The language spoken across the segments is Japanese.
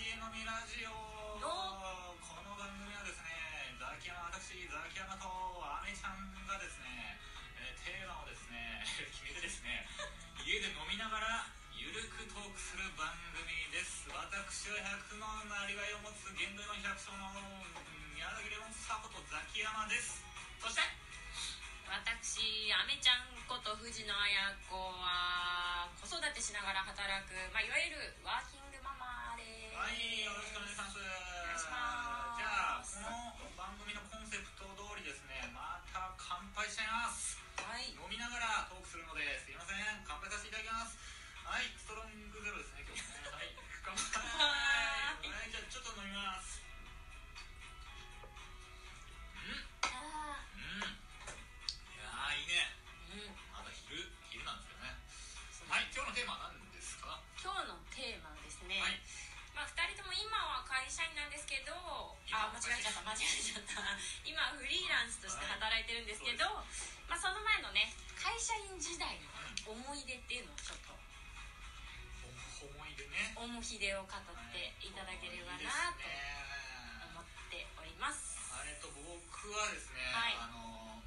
家飲みラジオこの番組はですねザキヤマ私ザキヤマとアメちゃんがですね、えー、テーマをですね決めてですね家で飲みながらゆるくトークする番組です私は百万のなりわいを持つ現代の百姓の宮崎レモンサコとザキヤマですそして私アメちゃんこと藤野綾子は子育てしながら働く、まあ、いわゆるワーキングはいよろしくお願いします。じゃあこの番組のコンセプト通りですねまた乾杯しちゃいます。はい。飲みながら間違えちゃった間違えちゃった。今はフリーランスとして働いてるんですけど、まあ、その前のね会社員時代の思い出っていうのをちょっとお思い出ね。思い出を語っていただければなと思っております。えっと僕はですね、はい。あの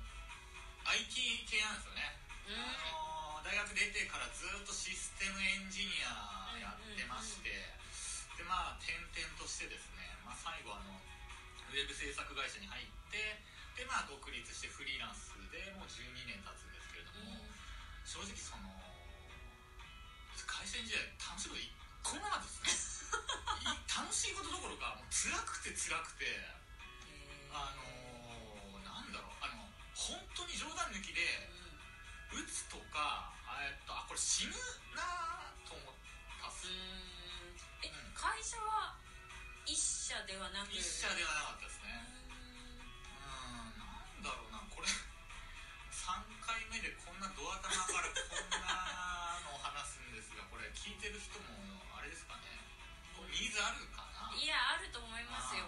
IT 系なんですよね、うん。あの大学出てからずっとシステムエンジニアやってまして、でまあ転々としてですね、まあ、最後あのウェブ制作会社に入ってでまあ独立してフリーランスでもう12年経つんですけれども、正直その会社員時代楽しいこと一個もなかったですね。い楽しいことどころかもう辛くて辛くてあのー、なんだろうあの本当に冗談抜きで打つとかえっとあこれ死ぬなと思ったっす。うん。えうん。会社は一社ではなく。一社ではなかったですうね。んうんなんだろうなこれ。3回目でこんなドア玉からこんなのを話すんですがこれ聞いてる人もあれですかね。ニーズあるかな？いやあると思いますよ。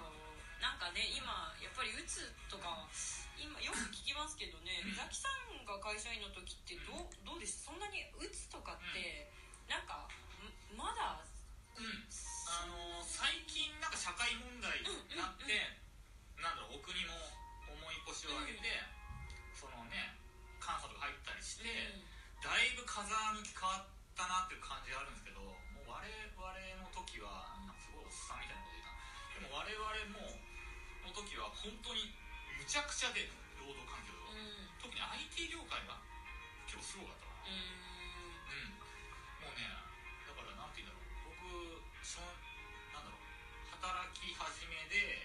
なんかね今やっぱりうつとか今よく聞きますけどねうん。ザキさんが会社員の時ってどうどうですそんなにうつとかってなんかんまだ社会問題になって、なんだろうお国も重い腰を上げて、そのね監査とか入ったりして、だいぶ風向き変わったなっていう感じがあるんですけどもう我々の時はすごいおっさんみたいなこと言うなでも我々もの時は本当にむちゃくちゃで労働環境が、特に IT 業界が結構すごかったうん。うん。もうねだからなんて言うんだろう。僕働き始めで、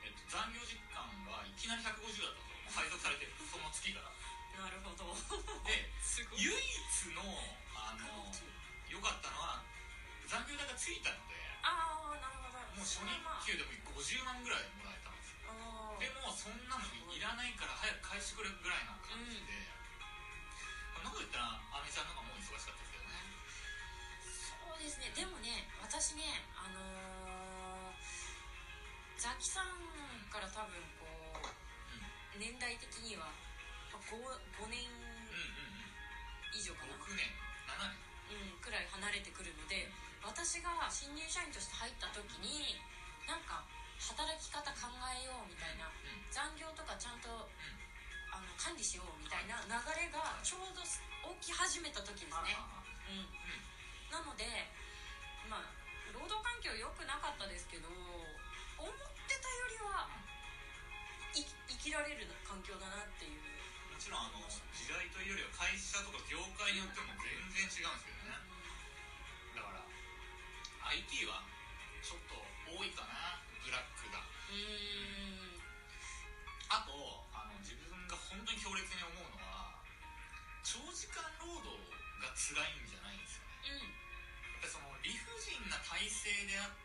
えっと、残業時間がいきなり150だったんですよ。もう配属されてる。その月から。なるほど。ですごい。唯一のあの良かったのは残業代がついたのでああなるほど。もう初日給でも50万ぐらいもらえたんですよ。でもそんなのいらないから早く返してくれぐらいの感じで、こんなこと言ったらアメちゃんとかもう忙しかったですけどね。そうですね。でもね私ねあのーザキさんから多分こう年代的にはまあ 5, 5年うんうんうん。以上かな、6年。7年。うん、くらい離れてくるので私が新入社員として入った時になんか働き方考えようみたいなうん。残業とかちゃんとあの管理しようみたいな流れがちょうど起き始めた時ですね、あうん、うなのでまあ労働環境良くなかったですけど思ってたよりはい生きられる環境だなっていうんもちろんあの時代というよりは会社とか業界によっても全然違うんですけどね。だから IT はちょっと多いかな。ブラックがうーん。あとあの自分が本当に強烈に思うのは長時間労働が辛いんじゃないんですよね。うん。やっぱりその理不尽な体制であっ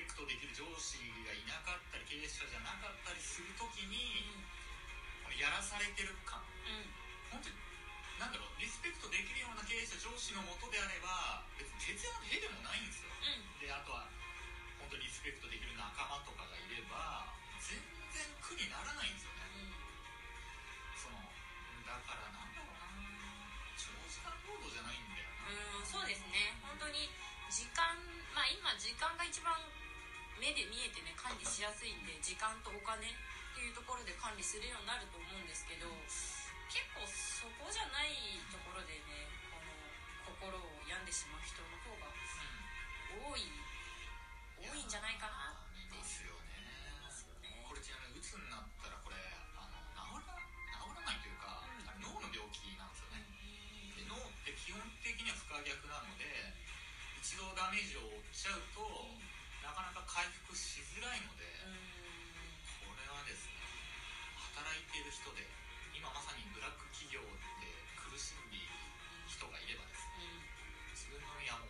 リスペクトできる上司がいなかったり経営者じゃなかったりするときにこのやらされてる感。うん。本当になんだろうリスペクトできるような経営者上司のもとであれば別に徹夜の屁でもないんですよ。うん。であとは本当にリスペクトできる仲間とかがいれば全然苦にならないんですよね。そのだからなんだろうな長時間労働じゃないんだよな。うんそうですね。本当に時間まあ今時間が一番目で見えてね管理しやすいんで時間とお金っていうところで管理するようになると思うんですけど結構そこじゃないところでねこの心を病んでしまう人の方が多い、うん、多いんじゃないかなって。ますよね、ね、これちなみにうつになったらこれあの治ら治らないというか、うん、脳の病気なんですよね、で脳って基本的には不可逆なので一度ダメージを負っちゃうと、回復しづらいのでこれはですね働いている人で今まさにブラック企業で苦しんでいる人がいればですね自分の身はもう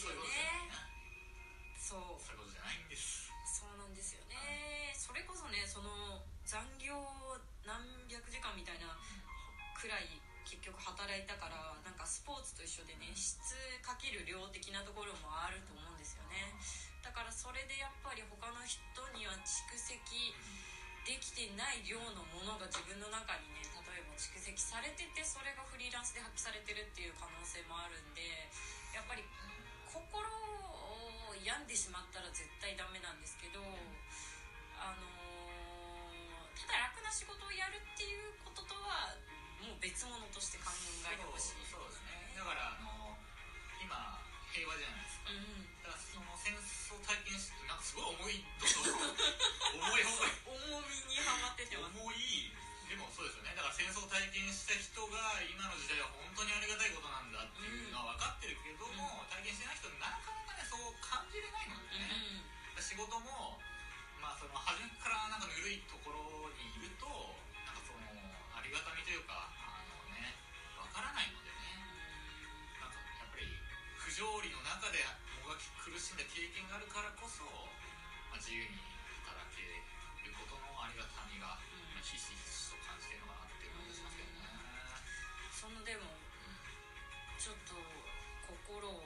ですよねそうそういうことじゃないんです。そうなんですよね。それこそねその残業何百時間みたいなくらい結局働いたからなんかスポーツと一緒でね質かける量的なところもあると思うんですよね。だからそれでやっぱり他の人には蓄積できてない量のものが自分の中にね例えば蓄積されててそれがフリーランスで発揮されてるっていう可能性もあるんでやっぱり心を病んでしまったら絶対ダメなんですけどした人が今の時代は本当にありがたいことなんだっていうのは分かってるけども、体験してない人なかなかねそう感じれないのでね、仕事もまあその初めからなんかぬるいところにいるとなんかそのありがたみというかあのね分からないのでね。なんかやっぱり不条理の中でもがき苦しんだ経験があるからこそ、まあ、自由に働けることのありがたみが、ひしひしと感じてるのかなそのでもちょっと心を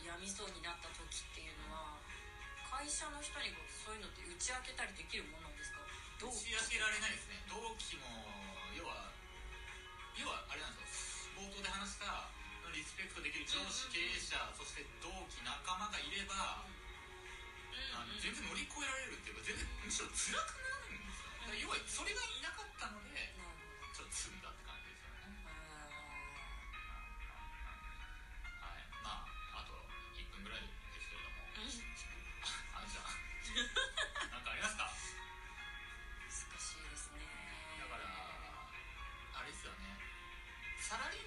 病みそうになった時っていうのは会社の人にこうそういうのって打ち明けたりできるものなんですか？打ち明けられないですね。同期も要は要はあれなんですよ。冒頭で話したリスペクトできる上司経営者そして同期仲間がいれば、全然乗り越えられるっていうか全然むしろ辛くなる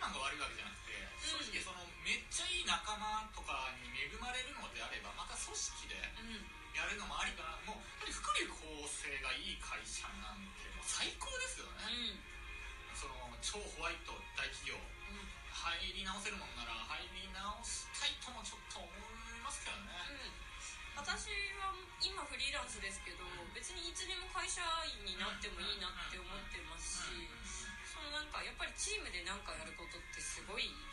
マンが悪いわけじゃなくて正直そのめっちゃいい仲間とかに恵まれるのであればまた組織でうん。やるのもありかな。もうやっぱり福利厚生がいい会社なんてもう最高ですよね、うん。その超ホワイト大企業うん。入り直せるもんなら入り直したいともちょっと思いますけどね。私は今フリーランスですけど別にいつでも会社員になってもいいなって思ってますしそのなんかやっぱりチームで何かやることってす